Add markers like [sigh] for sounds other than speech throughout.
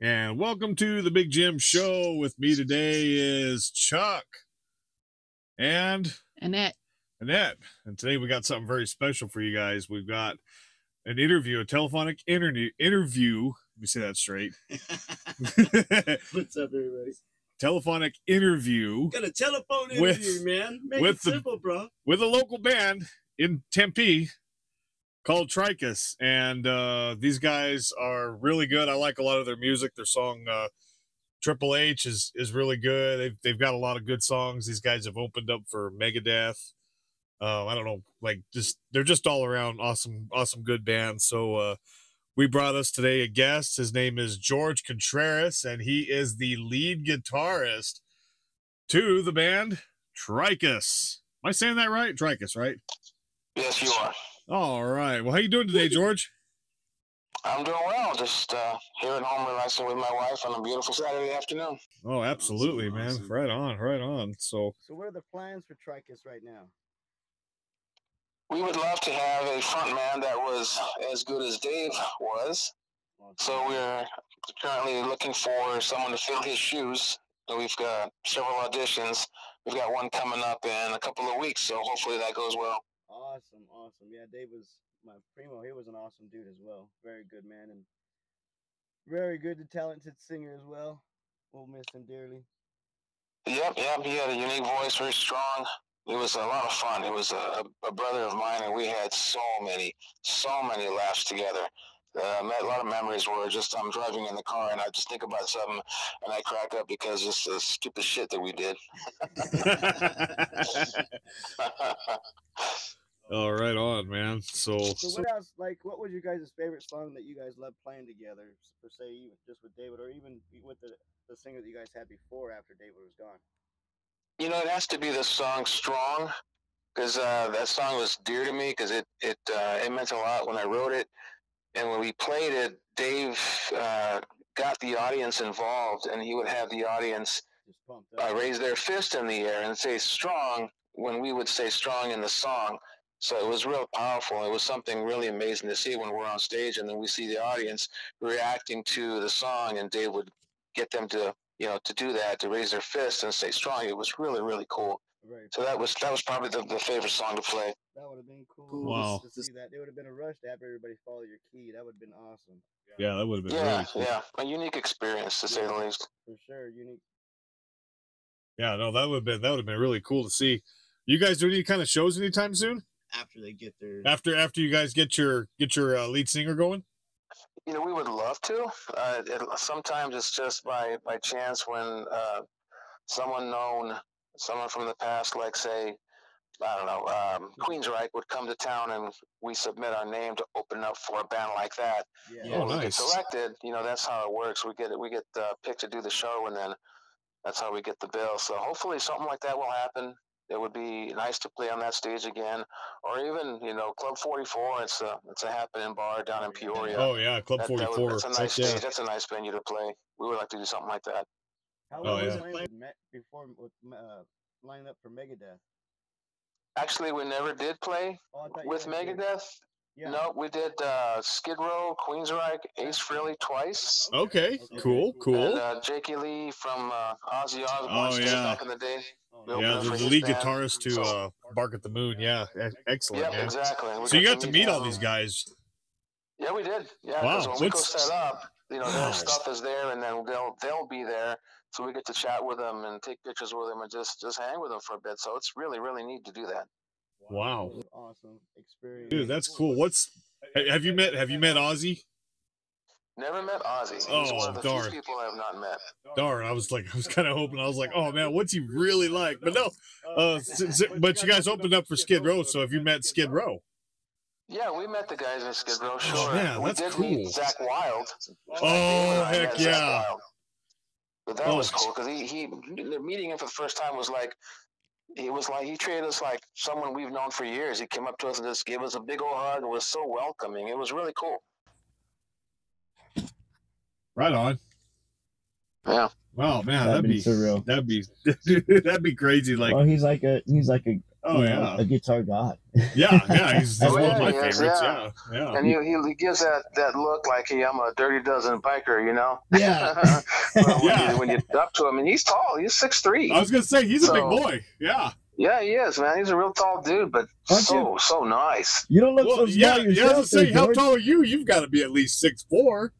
And welcome to the Big Jim Show. With me today is Chuck and Annette. Annette. And today we got something very special for you guys. We've got an interview, a telephonic interview. Interview. Let me say that straight. [laughs] [laughs] What's up, everybody? telephonic interview Got a telephone With- interview, man. Make with it the- simple, bro. with a local band in Tempe called Tricus. And uh, these guys are really good. I like a lot of their music. Their song uh, Triple H is is really good. They've they've got a lot of good songs. These guys have opened up for Megadeth. Uh, I don't know, like just they're just all around awesome, awesome, good band. So uh, we brought us today a guest. His name is George Contreras, and he is the lead guitarist to the band Tricus. Am I saying that right? Tricus, right? Yes, you are. All right. Well, how you doing today, [laughs] George? I'm doing well. Just uh, here at home relaxing with my wife on a beautiful Saturday afternoon. Oh, absolutely, Awesome, man. awesome. Right on, right on. So, So, what are the plans for Tricus right now? We would love to have a front man that was as good as Dave was. So we're currently looking for someone to fill his shoes. And We've got several auditions. We've got one coming up in a couple of weeks, so hopefully that goes well. Awesome, awesome. Yeah, Dave was my primo. He was an awesome dude as well. Very good man and very good, talented singer as well. We'll miss him dearly. Yep, yep. He had a unique voice, very strong. It was a lot of fun. It was a, a brother of mine, and we had so many, so many laughs together. Uh, a lot of memories where just I'm driving in the car and I just think about something and I crack up because it's the stupid shit that we did. [laughs] [laughs] [laughs] all right on, man. So, So, what else? Like, what was your guys' favorite song that you guys loved playing together? Per se, even just with David, or even with the the singer that you guys had before after David was gone. you know, it has to be the song "Strong" because uh, that song was dear to me because it it uh, it meant a lot when I wrote it, and when we played it, Dave uh, got the audience involved, and he would have the audience uh, raise their fist in the air and say strong when we would say strong in the song. So it was real powerful. It was something really amazing to see when we're on stage and then we see the audience reacting to the song and Dave would get them to, you know, to do that, to raise their fists and stay strong. It was really, really cool. Very So that was that was probably the, the favorite song to play. That would have been cool. Cool. Wow. To see that, it would have been a rush to have everybody follow your key. That would have been awesome. yeah, that would have been Yeah, really cool. yeah. A unique experience to say the least. For sure, unique. Yeah, no, that would have been that would have been really cool to see. You guys do any kind of shows anytime soon? After they get their After after you guys get your get your uh, lead singer going? You know, we would love to. Uh, it, sometimes it's just by by chance when uh, someone known, someone from the past, like say, I don't know, um, Queensryche would come to town and we submit our name to open up for a band like that. yeah. Oh, and we get selected. You know, that's how it works. We get we get uh, picked to do the show, and then that's how we get the bill. So hopefully, something like that will happen. It would be nice to play on that stage again, or even you know, Club Forty Four. It's a it's a happening bar down in Peoria. Oh yeah, Club Forty Four. That. That's a nice Heck yeah. stage. That's a nice venue to play. We would like to do something like that. How Oh, long was yeah. it met before with uh, lining up for Megadeth? Actually, we never did play Oh, I thought you with guys did. Megadeth. Yeah. No, we did uh, Skid Row, Queensryche, Ace Frehley twice, Okay, Okay, cool, cool. cool. and uh, Jakey Lee from uh, Ozzy Osbourne Oh, yeah. back in the day. Oh, Yeah, yeah, the, for the his lead band. guitarist to uh, Bark at the Moon. Yeah, excellent, Yep, man. exactly. We So you got to meet all them. these guys. Yeah, we did. Yeah, Wow, because when we go set up, you know, Wow. their stuff is there, and then they'll they'll be there, so we get to chat with them and take pictures with them and just just hang with them for a bit. So it's really really neat to do that. Wow. That Awesome experience. Dude, that's cool. What's have you met have you met Ozzy? Never met Ozzy. He's Oh, one of the darn. few people I have not met. Darn, I was like, I was kind of hoping. I was like, oh man, what's he really like? But no, uh, s- s- but you guys opened up for Skid Row, so have you met Skid Row? Yeah, we met the guys in Skid Row. Sure, Oh, man, we that's did cool. meet Zakk Wylde. Oh, David and I heck yeah. But that Oh. was cool because he he meeting him for the first time was like. He was like he treated us like someone we've known for years. He came up to us and just gave us a big old hug and was so welcoming. It was really cool. Right on. Yeah. Wow, man, That'd that'd, be be surreal. That'd be [laughs] that'd be crazy. Like, well, he's like a he's like a, Oh you know, yeah, a guitar god. yeah, yeah. He's, [laughs] he's Oh, one of my oh, he is, favorites. yeah. Yeah, yeah. And he, he gives that, that look like hey, I'm a dirty dozen biker, you know. Yeah. [laughs] Well, when, Yeah. you, when you up to him, and he's tall. He's six three. I was gonna say he's a big boy. Yeah. Yeah, he is, man. He's a real tall dude, but Aren't so so nice. You don't look Well, so yeah, small yeah. I yourself. was gonna say, there, how George. tall are you? You've got to be at least six four.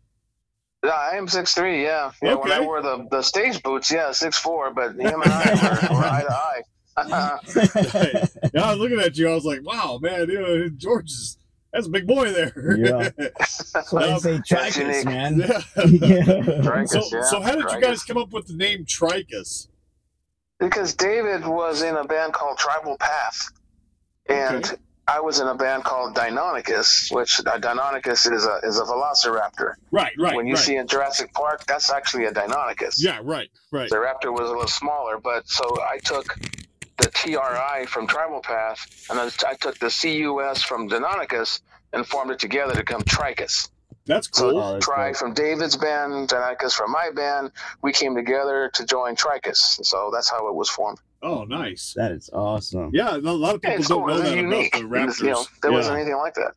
Yeah, I am six three. Yeah, yeah. When I wore the, the stage boots, yeah, six four. But [laughs] him and I were, were eye to eye. [laughs] yeah, I was looking at you. I was like, wow, man, you know, George is that's a big boy there. Yeah. [laughs] That's why I say Tricus, man. [laughs] yeah. yeah. [laughs] Tricus, So, yeah, so how did you guys come up with the name Tricus? Because David was in a band called Tribal Path, and Okay. I was in a band called Deinonychus, which uh, Deinonychus is a is a velociraptor. Right, right, when you right. see in Jurassic Park, that's actually a Deinonychus. yeah, right, right. The raptor was a little smaller, but so I took the TRI from Tribal Path, and then I took the CUS from Deinonychus and formed it together to become Tricus. That's So cool. Oh, that's Tri dope. from David's band, Deinonychus from my band, we came together to join Tricus. So that's how it was formed. Oh, nice. That is awesome. Yeah, a lot of people it's don't cool. know that unique. about the Raptors. You know, there yeah. wasn't anything like that.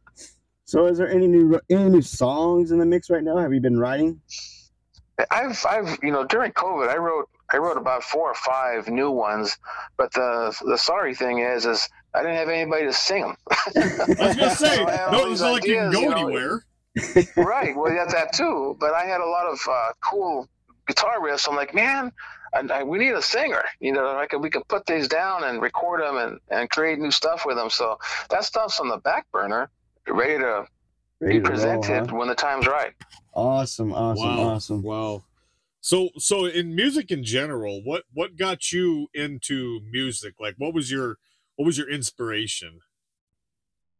So, is there any new any new songs in the mix right now? Have you been writing? I've, I've, you know, during COVID, I wrote, I wrote about four or five new ones. But the, the sorry thing is, is I didn't have anybody to sing them. [laughs] I was gonna say, [laughs] I had all no, these it's not like you can go you know. anywhere. [laughs] right. Well, yeah, that too. But I had a lot of uh, cool guitar riffs. I'm like, man, I, I, we need a singer. You know, I could, we could put these down and record them and, and create new stuff with them. So that stuff's on the back burner, ready to Ready be to roll, presented huh? when the time's right. Awesome, awesome, wow, awesome. wow. So, so in music in general, what what got you into music? Like, what was your what was your inspiration?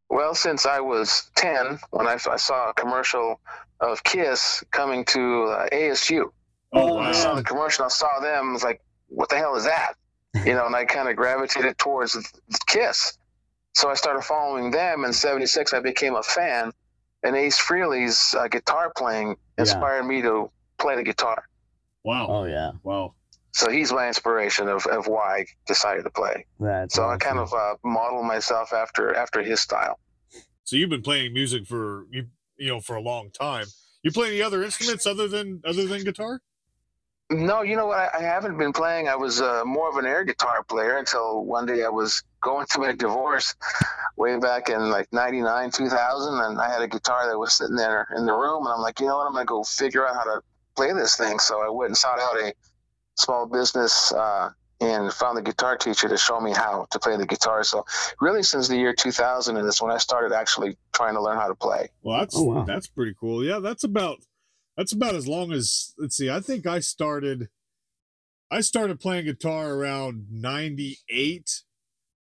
Well, since I was 10, when I, I saw a commercial of Kiss coming to uh, ASU, Oh, when I saw the commercial, I saw them, I was like, what the hell is that? [laughs] You know, and I kind of gravitated towards Kiss. So I started following them. In 76, I became a fan. And Ace Frehley's uh, guitar playing inspired me to play the guitar. Wow. Oh yeah, Wow. So he's my inspiration of, of why I decided to play. that's So I kind of uh, modeled myself after after his style. So you've been playing music for you you know for a long time. You play any other instruments other than other than guitar? No, you know what? I, I haven't been playing. I was uh, more of an air guitar player until one day I was going through a divorce [laughs] way back in like 99, 2000. And I had a guitar that was sitting there in the room. And I'm like, you know what? I'm going to go figure out how to play this thing. So I went and sought out a small business uh, and found the guitar teacher to show me how to play the guitar. So really since the year 2000 and is when I started actually trying to learn how to play. Well, that's Oh, wow. that's pretty cool. Yeah, that's about that's about as long as let's see. I think I started I started playing guitar around 98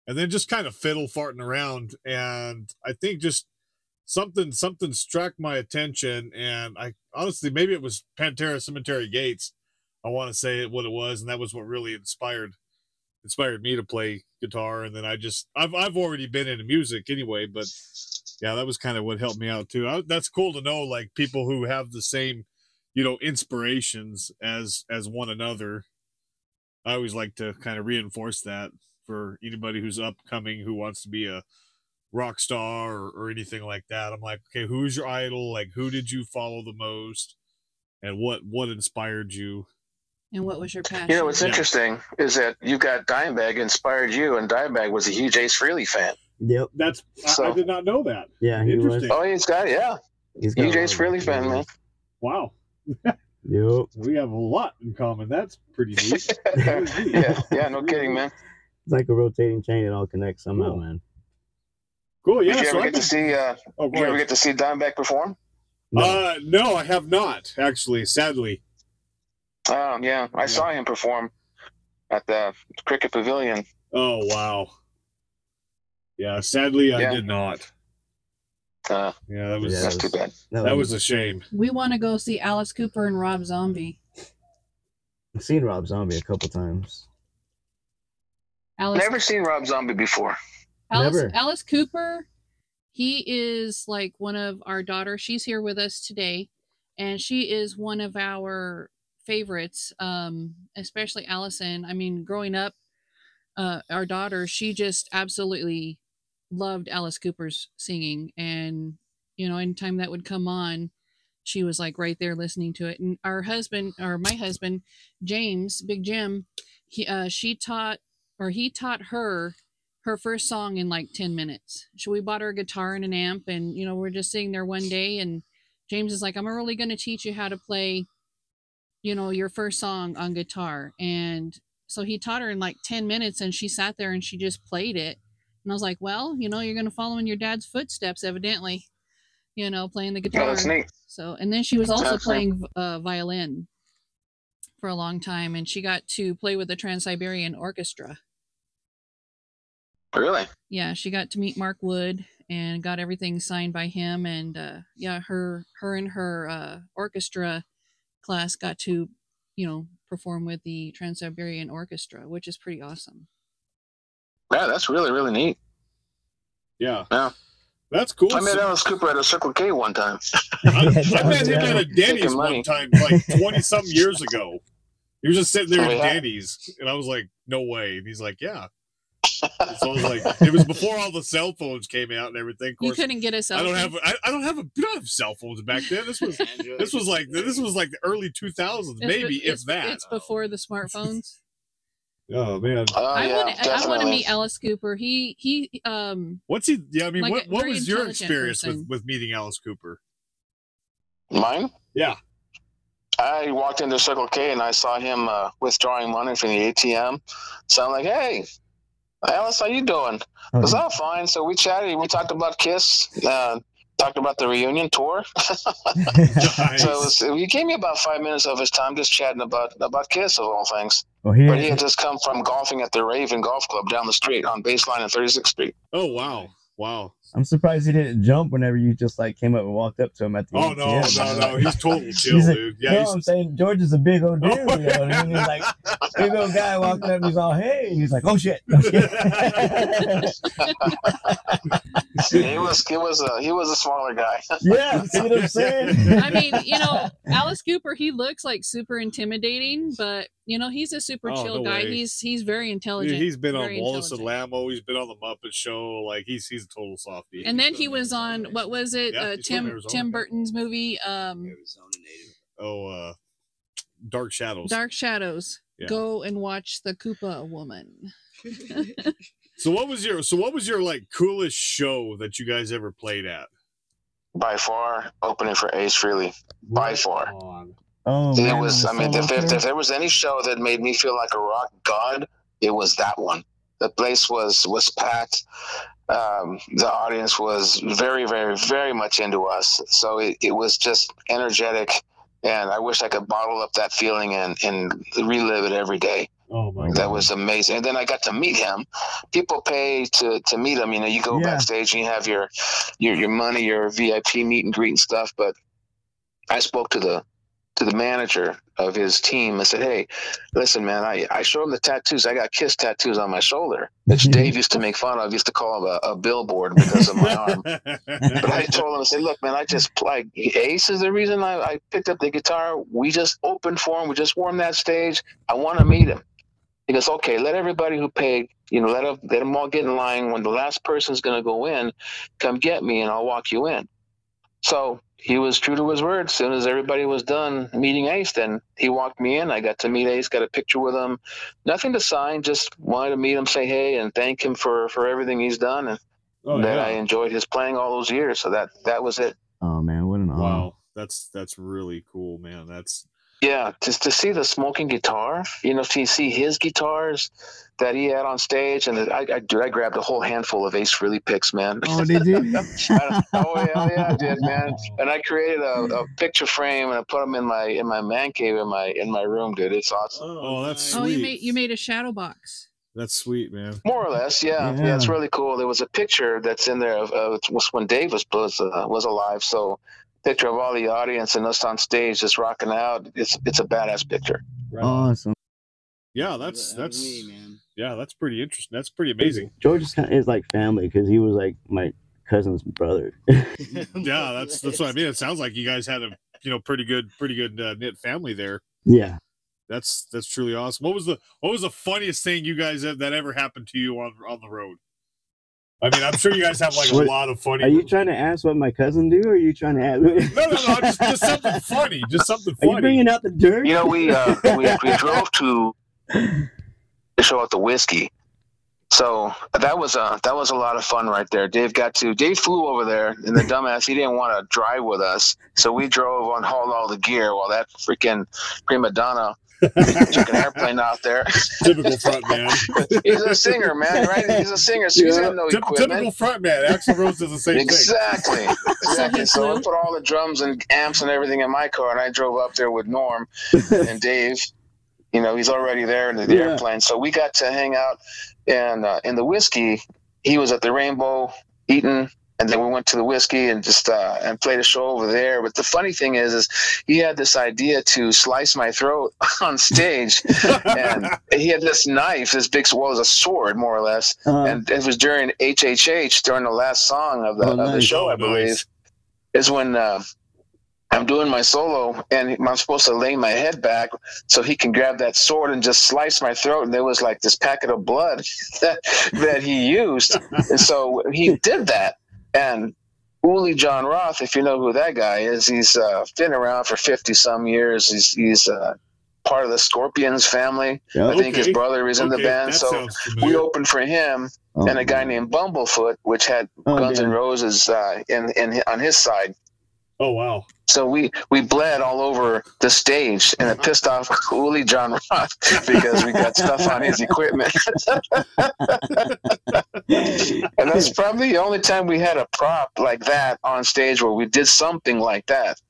and then just kind of fiddle farting around and I think just something something struck my attention and I honestly maybe it was Pantera Cemetery Gates. I want to say what it was and that was what really inspired inspired me to play guitar and then I just I've I've already been into music anyway, but yeah, that was kind of what helped me out too. I, that's cool to know, like people who have the same, you know, inspirations as as one another. I always like to kind of reinforce that for anybody who's upcoming who wants to be a rock star or, or anything like that. I'm like, okay, who's your idol? Like, who did you follow the most, and what what inspired you? And what was your passion? You know, what's Yeah. interesting is that you got Dimebag inspired you, and Dimebag was a huge Ace Frehley fan. Yep. That's I, I did not know that. Yeah, he was. Interesting. Oh, he's got yeah, He's got huge Ace Frehley fan, man. experience. Wow, [laughs] Yep. we have a lot in common. That's pretty neat. [laughs] yeah, yeah, no kidding, man. It's like a rotating chain. It all connects somehow, Cool. man. Cool. Yeah. Did you so ever I've get to see? Uh, oh, did you ever get to see Dimebag perform? No. Uh, no, I have not actually. Sadly. Oh, yeah, I Yeah. saw him perform at the Cricket Pavilion. Oh wow. Yeah, sadly I Yeah. did not. Uh, Yeah, that was Yeah, that's it too bad. that was a shame. we want to go see Alice Cooper and Rob Zombie. I've seen Rob Zombie a couple times. Alice, Never seen Rob Zombie before. Alice, Never. Alice Cooper, he is like one of our daughters. She's here with us today, and she is one of our favorites, um, especially Allison. I mean, growing up, uh, our daughter, she just absolutely loved Alice Cooper's singing, and you know, anytime that would come on, she was like right there listening to it. And our husband, or my husband, James, Big Jim, he uh, she taught or he taught her her first song in like 10 minutes. So we bought her a guitar and an amp and you know, we're just sitting there one day and James is like, I'm really gonna teach you how to play, you know, your first song on guitar. And so he taught her in like 10 minutes and she sat there and she just played it. And I was like, Well, you know, you're gonna follow in your dad's footsteps, evidently, you know, playing the Yeah, guitar. that's neat. So, and then she was also That's playing uh, violin for a long time, and she got to play with the Trans Siberian Orchestra. Really? Yeah, she got to meet Mark Wood and got everything signed by him, and uh, yeah, her her and her uh, orchestra class got to, you know, perform with the Trans Siberian Orchestra, which is pretty awesome. Yeah, that's really really neat. Yeah. Yeah. That's cool. I met So- Alice Cooper at a Circle K one time. [laughs] I, I [laughs] met him at a Denny's one time, like twenty something years ago. He was just sitting there Oh, at yeah? Denny's, and I was like, "No way!" And he's like, "Yeah." So I was like, "It was before all the cell phones came out and everything." Of You couldn't get a selfie. I don't have, I, I don't have a, we don't have cell phones back then. This was, this was like, this was like the early two thousands, It's maybe if it's, that. It's before the smartphones. [laughs] Oh man, Oh, I yeah, want to. I want to meet Alice Cooper. He he um what's he? Yeah, I mean, Like what, what was your intelligent experience with with meeting Alice Cooper? Mine? Yeah, I walked into Circle K and I saw him uh, withdrawing money from the ATM. So I'm like, hey, Alice, how you doing? I was, oh, fine. So we chatted. We talked about Kiss, uh, talked about the reunion tour. nice. [laughs] So it was, he gave me about five minutes of his time just chatting about, about Kiss, of all things. well, he But he had just come from golfing at the Raven Golf Club down the street on Baseline and 36th Street. oh wow, wow. I'm surprised he didn't jump whenever you just like came up and walked up to him at the Oh no, ATM. no, no. He's [laughs] total chill, He's a- dude. Yeah, no, he's, I'm saying George is a big old dude. You know what I mean? He's like [laughs] big old guy walking up. And he's all hey, and he's like, oh shit. oh, [laughs] shit." he was he was a he was a smaller guy. yeah, see what I'm saying? I mean, you know, Alice Cooper, he looks like super intimidating, but you know, he's a super Oh, chill no guy. way. He's he's very Dude, intelligent. he's been on very Wallace and intelligent. Lamo. He's been on the Muppet Show. Like he's he's a total softie. And then he was on what was it? Yeah, uh, he's from Tim Arizona. Tim Burton's movie, um, oh, uh, Dark Shadows. Dark Shadows. Yeah. Go and watch the Koopa Woman. [laughs] [laughs] So what was your so what was your like coolest show that you guys ever played at? By far, opening for Ace Frehley. By far. Oh, It man, was. I mean, if, if, if there was any show that made me feel like a rock god, it was that one. The place was was packed. Um, the audience was very, very, very much into us. So it, it was just energetic, and I wish I could bottle up that feeling and and relive it every day. Oh my God. That was amazing. And then I got to meet him. People pay to, to meet him. You know, you go Yeah. backstage and you have your, your your money, your VIP meet and greet and stuff. But I spoke to the to the manager of his team and said, Hey, listen, man, I, I showed him the tattoos. I got kiss tattoos on my shoulder, which mhm. Dave used to make fun of, used to call him a, a billboard because of my [laughs] arm. But I told him, I said, look, man, I just like Ace is the reason I, I picked up the guitar. We just opened for him. We just warmed that stage. I want to meet him. He goes, okay, let everybody who paid, you know, let them, let them all get in line. When the last person's going to go in, come get me and I'll walk you in. So he was true to his word. As soon as everybody was done meeting Ace, then he walked me in. I got to meet Ace, got a picture with him. Nothing to sign, just wanted to meet him, say hey, and thank him for, for everything he's done. And oh, that yeah. I enjoyed his playing all those years. So that that was it. Oh man, what an honor. Wow, that's that's really cool, man. That's Yeah, just to see the smoking guitar, you know, to see his guitars that he had on stage, and I, I, dude, I grabbed a whole handful of Ace Frehley picks, man. Oh, did you? [laughs] I- oh yeah, yeah, I did, man. And I created a, a picture frame and I put them in my in my man cave in my in my room, dude. It's awesome. oh, that's sweet. Oh, you made you made a shadow box. that's sweet, man. More or less, yeah, yeah, it's really cool. There was a picture that's in there of uh, it was when Dave was was, uh, was alive, so picture of all the audience and us on stage just rocking out. It's it's a badass picture. Awesome. Yeah, that's that's me, man. yeah, that's pretty interesting. That's pretty amazing. George is, kind of, is like family because he was like my cousin's brother. [laughs] [laughs] yeah, that's that's what I mean. It sounds like you guys had a you know pretty good pretty good uh, knit family there. yeah. That's that's truly awesome. What was the what was the funniest thing you guys have, that ever happened to you on on the road? I mean, I'm sure you guys have like a lot of funny. Are you trying to ask what my cousin do, or are you trying to ask? No, no, no. Just, just something funny. Just something funny. Are you bringing out the dirt? You know, we uh, [laughs] we, we drove to the show at the Whisky. So that was a that was a lot of fun right there. Dave got to Dave flew over there, and the dumbass he didn't want to drive with us, so we drove on hauled all the gear while that freaking prima donna took an airplane out there. [laughs] typical front man. He's a singer, man, right? He's a singer, so he's Yeah. got no Typ- typical front man. Axl Rose does the same thing. Exactly. [laughs] Exactly. So I put all the drums and amps and everything in my car, and I drove up there with Norm [laughs] and Dave. You know, he's already there in the Yeah. airplane, so we got to hang out. And uh, in the Whisky, he was at the Rainbow eating, and then we went to the Whisky and just uh, and played a show over there. But the funny thing is, is he had this idea to slice my throat [laughs] on stage, and he had this knife, this big, well, it was a sword more or less, Uh, and it was during HHH during the last song of the, Oh, of the show, I Oh, believe, nice. is when uh, I'm doing my solo and I'm supposed to lay my head back so he can grab that sword and just slice my throat. And there was like this packet of blood [laughs] that, that he used. and so he did that. And Uli John Roth, if you know who that guy is, he's uh, been around for 50 some years. He's, he's uh, part of the Scorpions family. yeah. I think his brother is in the band. So we opened for him Oh, and a guy named Bumblefoot, which had oh, Guns N' Roses uh, in, in on his side. Oh wow. So we we bled all over the stage, and it pissed off Uli John Roth [laughs] because we got stuff on his equipment. [laughs] and that's probably the only time we had a prop like that on stage where we did something like that.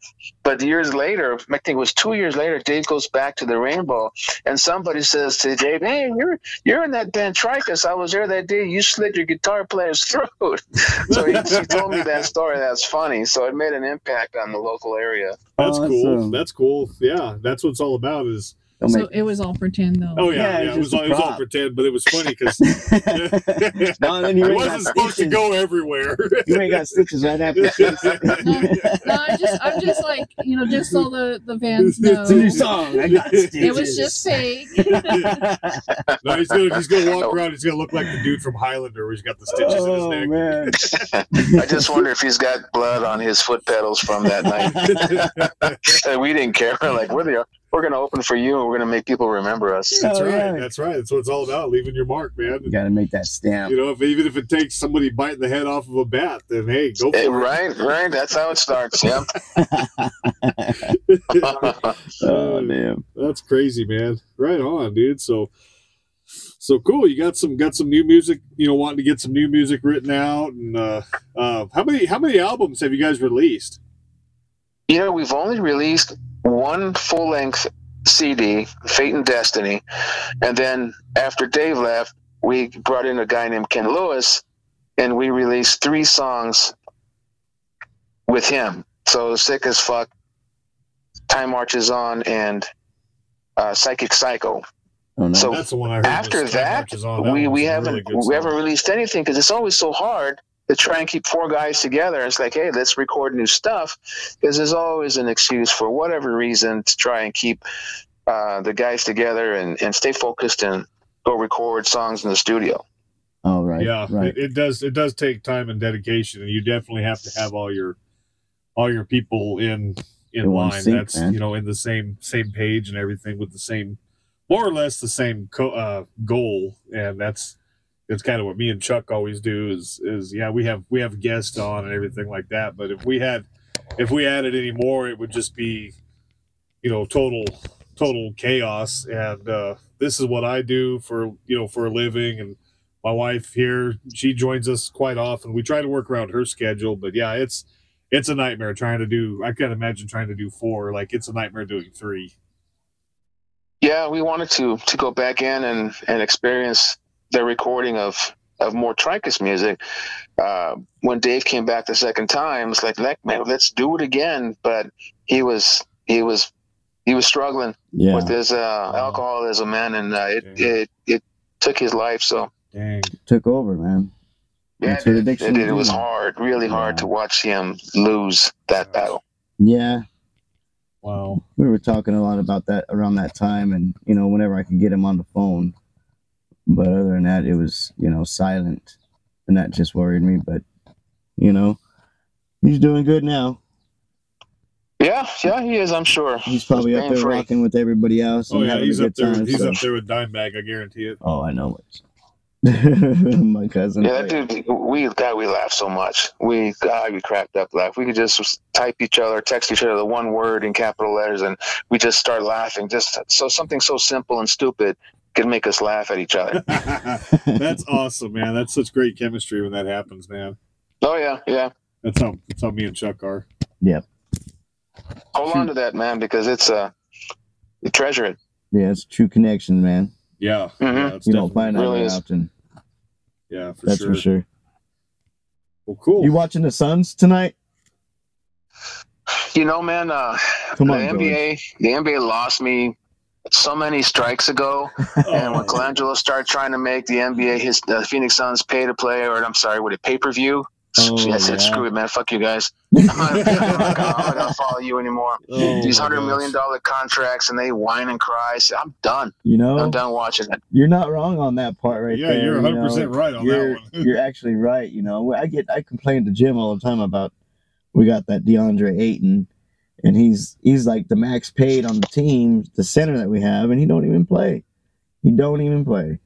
But years later, I think it was two years later, Dave goes back to the Rainbow, and somebody says to Dave, "Hey, you're you're in that band Tricus. I was there that day. You slit your guitar player's [laughs] throat." so he, he told me that story. That's funny. So it made an impact on the local area. That's Oh, cool. awesome. That's cool. Yeah, that's what it's all about. Is Don't So make- it was all pretend though. oh yeah, Yeah, yeah. It was just a all, it was all pretend, but it was funny because no, then you it wasn't got supposed to go everywhere. [laughs] You ain't got stitches right after [laughs] this. No, I just, I'm just like, you know, just so the the fans know, [laughs] It's a new song. I got stitches. it was just fake. no, he's gonna he's gonna walk around. He's gonna look like the dude from Highlander, where he's got the stitches oh, in his oh, neck. man. I just wonder if he's got blood on his foot pedals from that night. We didn't care. We're like, we're the, we're gonna open for you, and we're gonna make people remember us. That's Oh, right. yeah. That's right. That's what it's all about. Leaving your mark, man. You got to make that stamp. You know, if even if it takes somebody biting the head off of a bat, then hey, go for Eh, it. right, right. That's how it starts. Yep. [laughs] [laughs] oh, damn. That's crazy, man. Right on, dude. So so cool. You got some got some new music, you know, wanting to get some new music written out and uh uh how many how many albums have you guys released? you know, we've only released one full length CD, Fate and Destiny, and then after Dave left, we brought in a guy named Ken Lewis, and we released three songs with him. So sick as fuck, Time Marches On, and uh, Psychic Psycho. Oh, no. So That's the one I heard. after was that, On. That we, we haven't really we song. haven't released anything because it's always so hard to try and keep four guys together. It's like, hey, let's record new stuff because there's always an excuse for whatever reason to try and keep uh, the guys together and, and stay focused and go record songs in the studio. oh, right. yeah, Right. It, it does it does take time and dedication and you definitely have to have all your all your people in in In line. sync, That's man. you know in the same same page and everything with the same more or less the same co- uh, goal and that's that's kind of what me and Chuck always do is is yeah we have we have guests on and everything like that but if we had if we added any more it would just be you know total total chaos. And uh this is what I do for you know for a living. And my wife here she joins us quite often. We try to work around her schedule but yeah it's it's a nightmare trying to do i can't imagine trying to do four. Like it's a nightmare doing three. Yeah, we wanted to to go back in and, and experience the recording of of more Tricus music. Uh, when Dave came back the second time, it's like, like, man, let's do it again. But he was he was he was struggling Yeah. with his uh, alcoholism, man, and uh, it, it it took his life. So dang Took over, man. yeah, That's it, what did. addiction it. It was hard, really hard to watch him lose that battle. Yeah. Wow. we were talking a lot about that around that time, and you know, whenever I could get him on the phone. But other than that, it was you know silent, and that just worried me. But you know, he's doing good now. Yeah, yeah, he is. I'm sure. He's probably up there pain-free. rocking with everybody else. Oh yeah, he's up there. time, he's so- up there with Dimebag. I guarantee it. Oh, I know it. [laughs] My cousin. Yeah, that dude. We God, we laugh so much. We God, we cracked up laugh. We could just type each other, text each other the one word in capital letters, and we just start laughing. Just so something so simple and stupid can make us laugh at each other. [laughs] That's awesome, man. That's such great chemistry when that happens, man. oh yeah, yeah. That's how that's how me and Chuck are. Yeah. Hold on to that, man, because it's uh, you treasure it. Yeah, it's a true connection, man. Yeah, Mhm. yeah, You don't find that really often. Yeah, for sure. That's sure. for sure. Well, cool. You watching the Suns tonight? You know, man. Uh, Come the on, George. NBA, the NBA lost me so many strikes ago. [laughs] And when Colangelo started trying to make the NBA, his the Phoenix Suns pay to play, or I'm sorry, with a pay per view, Oh, I said, yeah. screw it, man. Fuck you guys. [laughs] I'm not, I'm not gonna, I'm not gonna follow you anymore. [laughs] oh These my hundred gosh. million dollar contracts, and they whine and cry. I said, I'm done. You know, I'm done watching it. you're not wrong on that part right Yeah, there. you're you 100 percent know. right on you're, that one. you're actually right. You know, I get I complain to Jim all the time about we got that DeAndre Ayton, and he's he's like the max paid on the team, the center that we have, and he don't even play. He don't even play.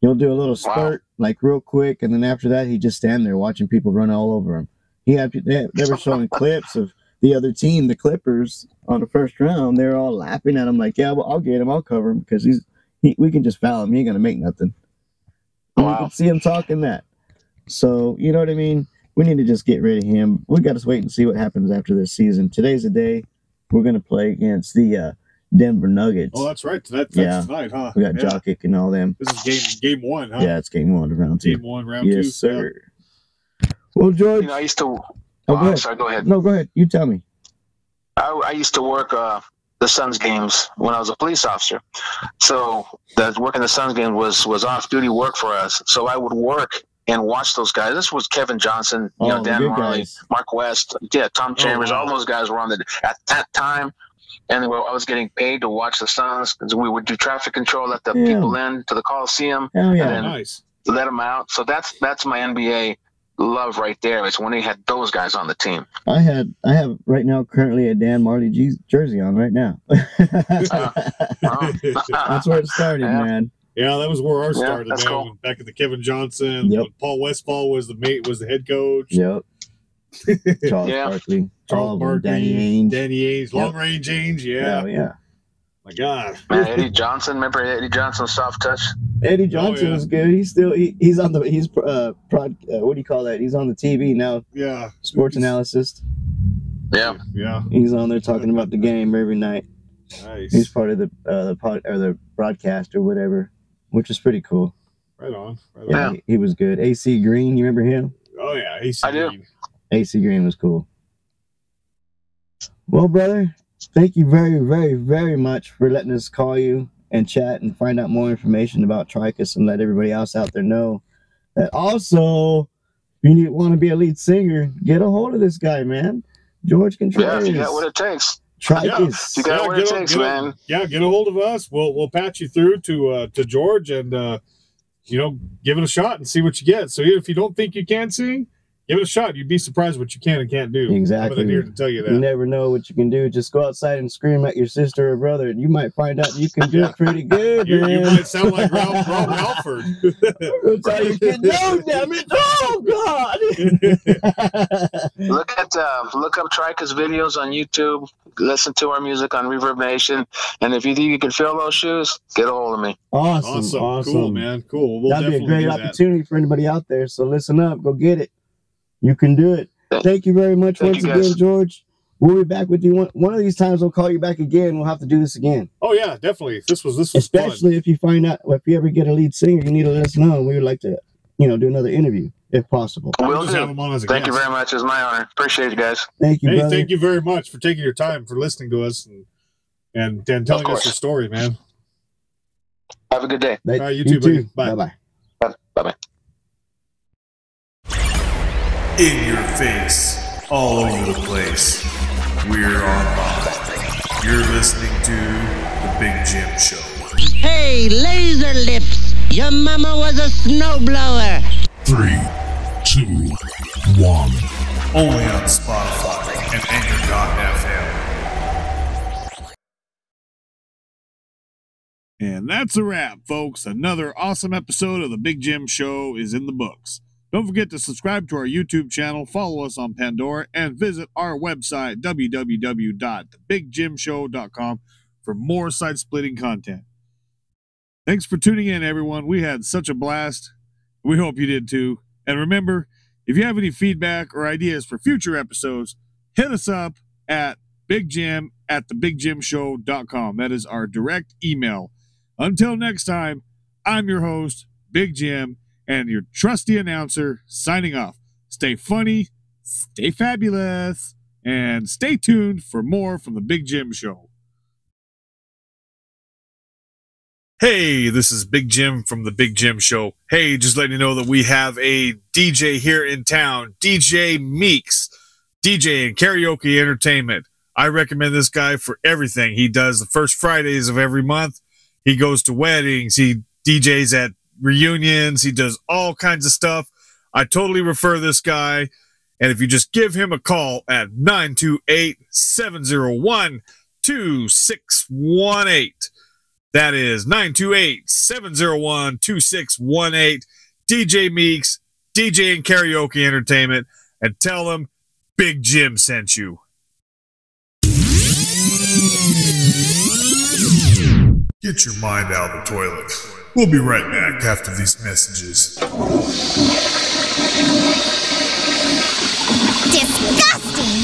He'll do a little Wow. spurt like real quick, and then after that, he just stand there watching people run all over him. He had they, they were showing [laughs] clips of the other team, the Clippers, on the first round. They're all laughing at him like, "Yeah, well, I'll get him. I'll cover him because he's he, we can just foul him. He ain't gonna make nothing." And You Wow. can see him talking that. So you know what I mean. We need to just get rid of him. We got to wait and see what happens after this season. Today's the day we're gonna play against the uh, Denver Nuggets. Oh, that's right. That, that's Yeah. tonight, huh? we got yeah. Jokic and all them. This is game game one, huh? Yeah, it's game one of round two. Game one, round yes, two. sir. Well, George, You know, I used to. oh, Oh, go ahead. sorry. Go ahead. No, go ahead. You tell me. I, I used to work uh, the Suns games when I was a police officer. So that working the Suns game was was off duty work for us. So I would work and watch those guys. This was Kevin Johnson, you Oh, know, Dan Majerle, guys. Mark West, yeah, Tom oh, Chambers, wow. all those guys were on the at that time. And they I was getting paid to watch the Suns because we would do traffic control, let the Yeah. people in to the Coliseum, Hell Oh, yeah. nice. let them out. So that's that's my NBA love right there. It's when they had those guys on the team. I had I have right now currently a Dan Majerle G- jersey on right now. Oh. [laughs] That's where it started, Yeah. man. Yeah, that was where ours Yeah, started, that's man. cool. Back at the Kevin Johnson, Yep. Paul Westphal was the mate, was the head coach. Yep. [laughs] Charles Yeah. Barkley, Charles Barkley, Danny Ainge. Danny Ainge, Yep. long range Ainge. Yeah, Hell yeah. my God. Man, Eddie Johnson, remember Eddie Johnson's soft touch? Eddie Johnson Oh, yeah. was good. He's still he, he's on the he's uh prod uh, what do you call that? He's on the TV now. Yeah, Sports analyst. Yeah. yeah, He's on there talking about the game every night. nice. He's part of the uh, the pod or the broadcast or whatever, which is pretty cool. right on. Right Yeah, on. he, he was good. AC Green, you remember him? Oh yeah, he's. I do. AC Green was cool. Well, brother, thank you very, very, very much for letting us call you and chat and find out more information about Tricus and let everybody else out there know that also, if you need, want to be a lead singer, get a hold of this guy, man. George Yeah, Contreras. if you got what it takes. Tricus. You got what it get a- takes, get a- man. Yeah, get a hold of us. We'll we'll patch you through to uh, to George and uh, you know give it a shot and see what you get. So if you don't think you can sing, give it a shot. You'd be surprised what you can and can't do. Exactly. I'm here to tell you that. You never know what you can do. Just go outside and scream at your sister or brother, and you might find out you can do it pretty [laughs] good, You, man. you might sound like Ralph, Rob Halford. [laughs] That's how you get no, damn it! Oh God! [laughs] Look at uh, look up Trica's videos on YouTube. Listen to our music on Reverb Nation. And if you think you can fill those shoes, get a hold of me. awesome, awesome, awesome, cool, man, cool. We'll That'd be a great do that. opportunity for anybody out there. So listen up, go get it. You can do it. Thank you very much Thank once again. George. We'll be back with you one, one of these times. We'll call you back again. We'll have to do this again, Oh yeah, definitely. This was this was fun. especially if you find out if you ever get a lead singer. You need to let us know. We would like to, you know, do another interview if possible. We'll just have do. him on as a Thank you very much. It's my honor. Appreciate you guys. Thank you, Hey, brother. thank you very much for taking your time for listening to us and and, and telling us course. your story, man. Have a good day. All right, you too, buddy. Bye. Bye bye. Bye bye. In your face, all over the place. We're online. You're listening to The Big Jim Show. Hey, laser lips! Your mama was a snowblower! Three, two, one. Only on Spotify and Anchor.fm. And that's a wrap, folks. Another awesome episode of The Big Jim Show is in the books. Don't forget to subscribe to our YouTube channel, follow us on Pandora, and visit our website, www.thebigjimshow.com, for more side splitting content. Thanks for tuning in, everyone. We had such a blast. We hope you did too. And remember, if you have any feedback or ideas for future episodes, hit us up at bigjim at thebigjimshow.com. That is our direct email. Until next time, I'm your host, Big Jim, and your trusty announcer signing off. Stay funny, stay fabulous, and stay tuned for more from The Big Jim Show. Hey, this is Big Jim from The Big Jim Show. Hey, just letting you know that we have a DJ here in town, DJ Meeks, DJ and karaoke entertainment. I recommend this guy for everything. He does the first Fridays of every month. He goes to weddings. He DJs at reunions. He does all kinds of stuff. I totally refer this guy. And if you just give him a call at 928 701 2618, that is 928 701 2618, DJ Meeks, DJ and Karaoke Entertainment, and tell them Big Jim sent you. Get your mind out of the toilet. We'll be right back after these messages. Disgusting!